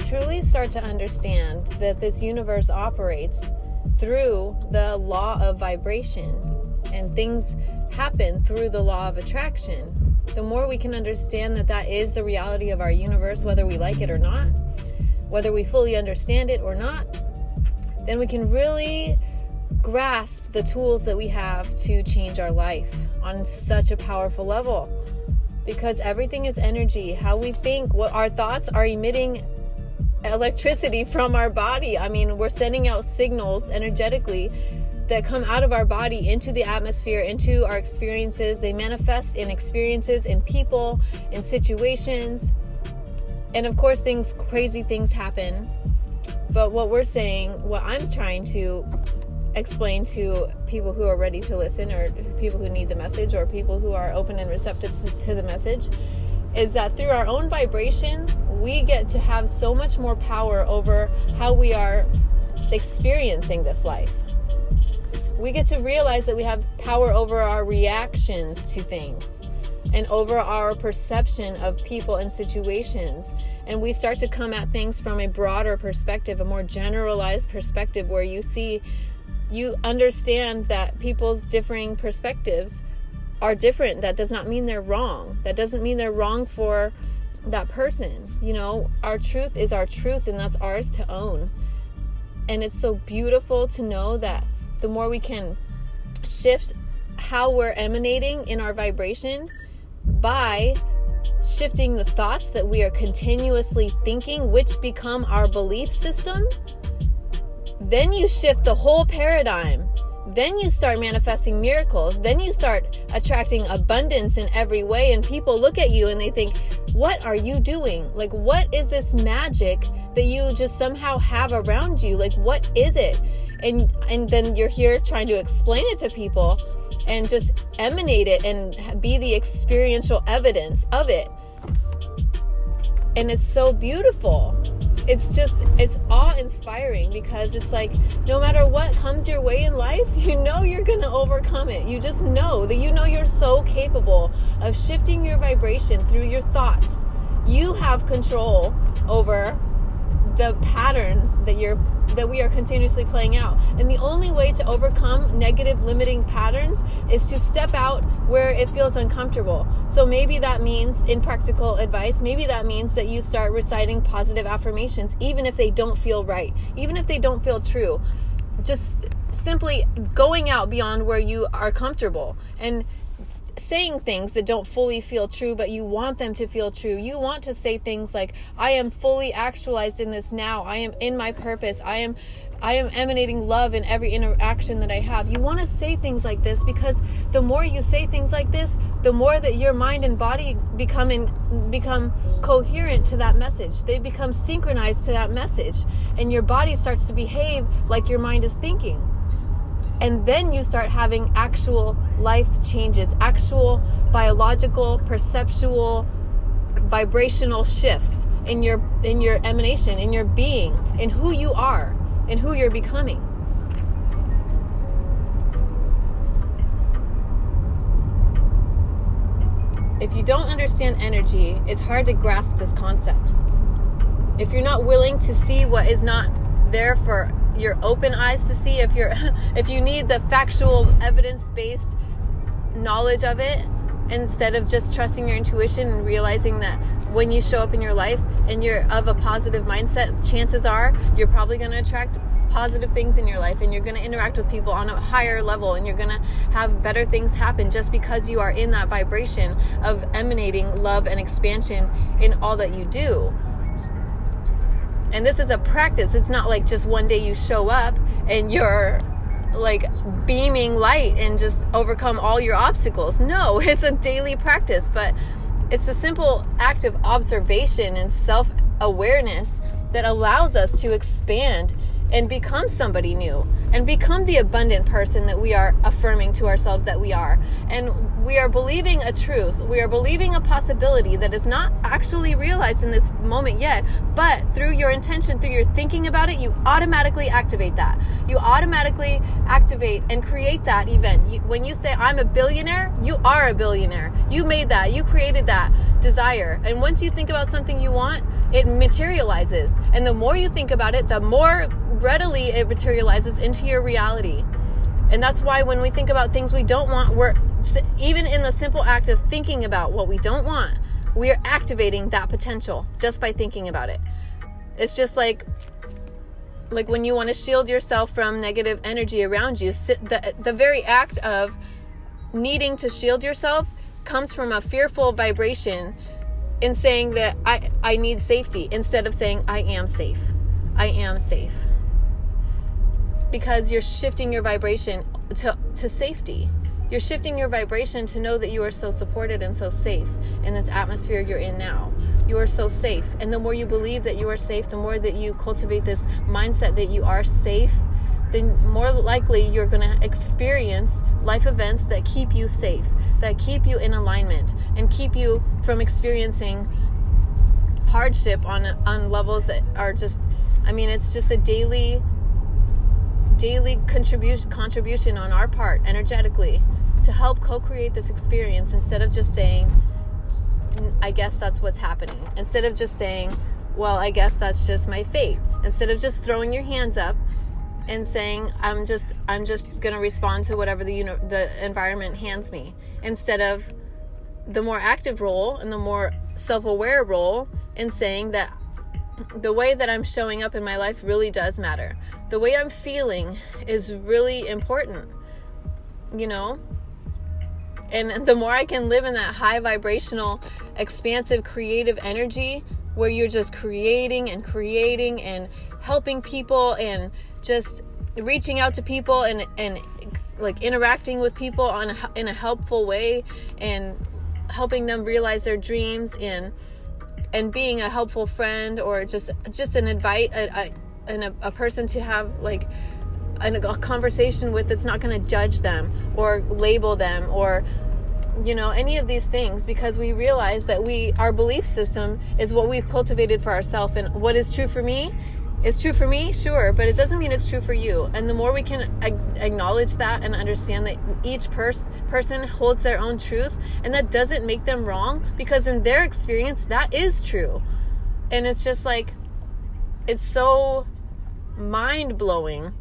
truly start to understand that this universe operates through the law of vibration and things happen through the law of attraction, the more we can understand that that is the reality of our universe, whether we like it or not, whether we fully understand it or not, then we can really grasp the tools that we have to change our life on such a powerful level. Because everything is energy. How we think, what our thoughts are emitting electricity from our body. I mean, we're sending out signals energetically that come out of our body into the atmosphere, into our experiences. They manifest in experiences, in people, in situations. And of course, things, crazy things happen. But what we're saying, what I'm trying to explain to people who are ready to listen, or people who need the message, or people who are open and receptive to the message, is that through our own vibration, we get to have so much more power over how we are experiencing this life. We get to realize that we have power over our reactions to things and over our perception of people and situations. And we start to come at things from a broader perspective, a more generalized perspective, where you see, you understand that people's differing perspectives are different. That does not mean they're wrong. That doesn't mean they're wrong for that person. You know, our truth is our truth, and that's ours to own. And it's so beautiful to know that the more we can shift how we're emanating in our vibration by shifting the thoughts that we are continuously thinking, which become our belief system, then you shift the whole paradigm. Then you start manifesting miracles. Then you start attracting abundance in every way. And people look at you and they think, What are you doing? Like, what is this magic that you just somehow have around you? Like, what is it? And, and then you're here trying to explain it to people and just emanate it and be the experiential evidence of it. And it's so beautiful. It's just, it's awe inspiring because it's like no matter what comes your way in life, you know you're to overcome it. You just know that you know you're so capable of shifting your vibration through your thoughts. You have control over the patterns that you're that we are continuously playing out. And the only way to overcome negative limiting patterns is to step out where it feels uncomfortable. So maybe that means in practical advice, maybe that means that you start reciting positive affirmations even if they don't feel right, even if they don't feel true. Just simply going out beyond where you are comfortable and saying things that don't fully feel true, but you want them to feel true. You want to say things like, I am fully actualized in this now. I am in my purpose. I am I am emanating love in every interaction that I have. You want to say things like this because the more you say things like this, the more that your mind and body become in, become coherent to that message. They become synchronized to that message and your body starts to behave like your mind is thinking. And then you start having actual life changes, actual biological, perceptual, vibrational shifts in your in your emanation, in your being, in who you are, in who you're becoming. If you don't understand energy, it's hard to grasp this concept. If you're not willing to see what is not there for your open eyes to see if you're if you need the factual evidence-based knowledge of it instead of just trusting your intuition and realizing that when you show up in your life and you're of a positive mindset chances are you're probably going to attract positive things in your life and you're going to interact with people on a higher level and you're going to have better things happen just because you are in that vibration of emanating love and expansion in all that you do and this is a practice. It's not like just one day you show up and you're like beaming light and just overcome all your obstacles. No, it's a daily practice, but it's a simple act of observation and self awareness that allows us to expand and become somebody new and become the abundant person that we are affirming to ourselves that we are. And we are believing a truth. We are believing a possibility that is not actually realized in this moment yet, but through your intention, through your thinking about it, you automatically activate that. You automatically activate and create that event. You, when you say, I'm a billionaire, you are a billionaire. You made that, you created that desire. And once you think about something you want, it materializes. And the more you think about it, the more readily it materializes into your reality. And that's why when we think about things we don't want, we're even in the simple act of thinking about what we don't want, we are activating that potential just by thinking about it. It's just like like when you want to shield yourself from negative energy around you, the the very act of needing to shield yourself comes from a fearful vibration in saying that I I need safety instead of saying I am safe. I am safe. Because you're shifting your vibration to to safety. You're shifting your vibration to know that you are so supported and so safe in this atmosphere you're in now. You are so safe. And the more you believe that you are safe, the more that you cultivate this mindset that you are safe, then more likely you're going to experience life events that keep you safe, that keep you in alignment, and keep you from experiencing hardship on on levels that are just I mean, it's just a daily daily contribution contribution on our part energetically to help co-create this experience instead of just saying I guess that's what's happening. Instead of just saying, well, I guess that's just my fate. Instead of just throwing your hands up and saying, I'm just I'm just going to respond to whatever the uni- the environment hands me. Instead of the more active role and the more self-aware role in saying that the way that I'm showing up in my life really does matter. The way I'm feeling is really important. You know, and the more I can live in that high vibrational, expansive, creative energy where you're just creating and creating and helping people and just reaching out to people and, and like interacting with people on a, in a helpful way and helping them realize their dreams and and being a helpful friend or just just an invite a, a, a person to have like a conversation with that's not going to judge them or label them or you know any of these things because we realize that we our belief system is what we've cultivated for ourselves. And what is true for me is true for me sure but it doesn't mean it's true for you. And the more we can acknowledge that and understand that each pers- person holds their own truth and that doesn't make them wrong because in their experience that is true. And it's just like it's so mind blowing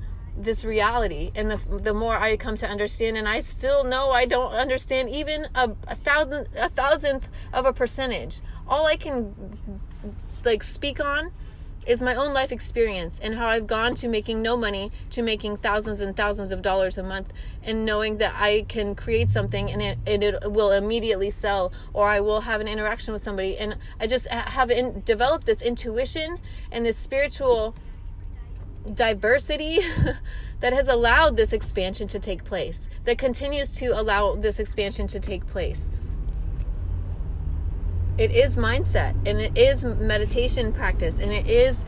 this reality. And the the more I come to understand and I still know I don't understand even a, a thousand a thousandth of a percentage. All I can like speak on is my own life experience and how I've gone to making no money to making thousands and thousands of dollars a month and knowing that I can create something and it, and it will immediately sell or I will have an interaction with somebody. And I just have in, developed this intuition and this spiritual diversity that has allowed this expansion to take place, that continues to allow this expansion to take place. It is mindset and it is meditation practice and it is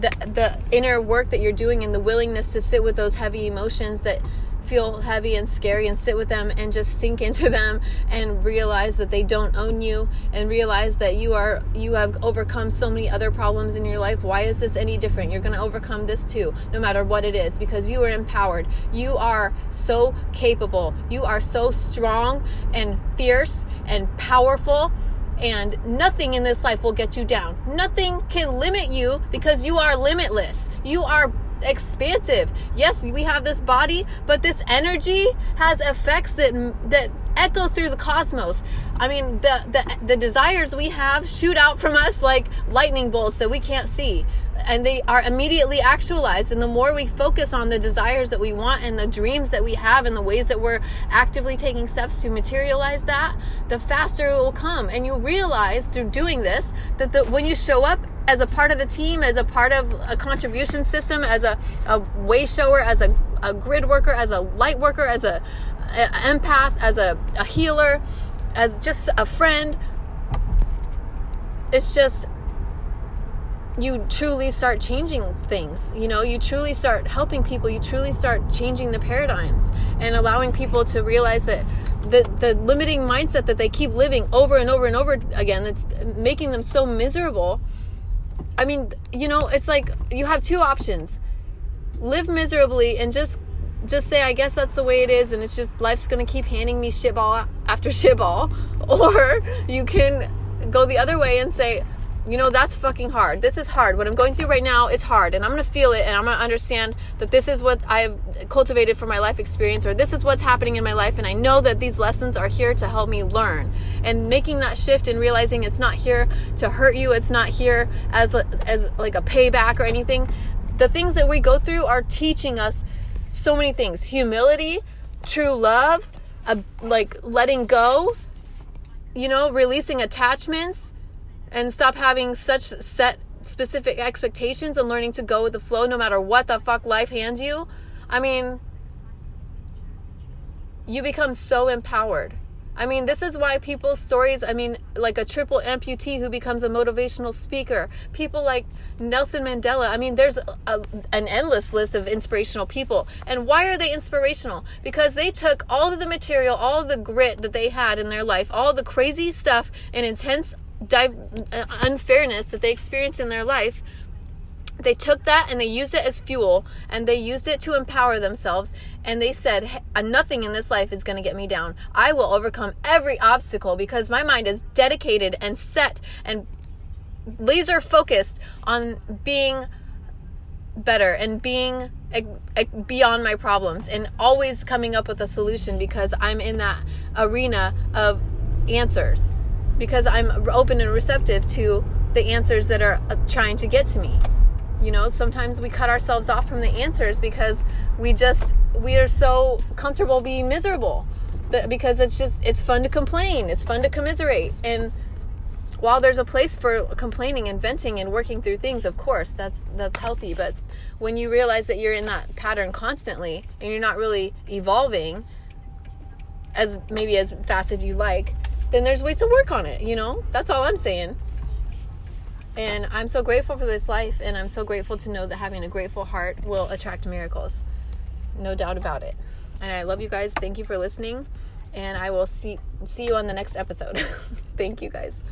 the the inner work that you're doing and the willingness to sit with those heavy emotions that feel heavy and scary and sit with them and just sink into them and realize that they don't own you and realize that you are you have overcome so many other problems in your life why is this any different you're going to overcome this too no matter what it is because you are empowered you are so capable you are so strong and fierce and powerful and nothing in this life will get you down. Nothing can limit you because you are limitless. You are expansive. Yes, we have this body, but this energy has effects that that echo through the cosmos. I mean, the the the desires we have shoot out from us like lightning bolts that we can't see and they are immediately actualized and the more we focus on the desires that we want and the dreams that we have and the ways that we're actively taking steps to materialize that the faster it will come and you realize through doing this that the, when you show up as a part of the team, as a part of a contribution system, as a, a way shower, as a, a grid worker, as a light worker, as a, a empath, as a, a healer, as just a friend. It's just you truly start changing things. You know, you truly start helping people. You truly start changing the paradigms and allowing people to realize that the the limiting mindset that they keep living over and over and over again that's making them so miserable I mean, you know, it's like you have two options. Live miserably and just just say I guess that's the way it is and it's just life's going to keep handing me shitball after shitball or you can go the other way and say you know, that's fucking hard. This is hard. What I'm going through right now, it's hard. And I'm going to feel it and I'm going to understand that this is what I've cultivated for my life experience or this is what's happening in my life. And I know that these lessons are here to help me learn. And making that shift and realizing it's not here to hurt you, it's not here as, a, as like a payback or anything. The things that we go through are teaching us so many things humility, true love, uh, like letting go, you know, releasing attachments and stop having such set specific expectations and learning to go with the flow no matter what the fuck life hands you. I mean, you become so empowered. I mean, this is why people's stories, I mean, like a triple amputee who becomes a motivational speaker, people like Nelson Mandela. I mean, there's a, an endless list of inspirational people. And why are they inspirational? Because they took all of the material, all of the grit that they had in their life, all the crazy stuff and intense di- unfairness that they experienced in their life they took that and they used it as fuel and they used it to empower themselves and they said uh, nothing in this life is going to get me down. I will overcome every obstacle because my mind is dedicated and set and laser focused on being better and being beyond my problems and always coming up with a solution because i'm in that arena of answers because I'm open and receptive to the answers that are uh, trying to get to me. You know, sometimes we cut ourselves off from the answers because we just we are so comfortable being miserable. That because it's just it's fun to complain, it's fun to commiserate and while there's a place for complaining and venting and working through things, of course, that's that's healthy, but when you realize that you're in that pattern constantly and you're not really evolving as maybe as fast as you like, then there's ways to work on it, you know? That's all I'm saying. And I'm so grateful for this life, and I'm so grateful to know that having a grateful heart will attract miracles. No doubt about it. And I love you guys. Thank you for listening, and I will see see you on the next episode. Thank you guys.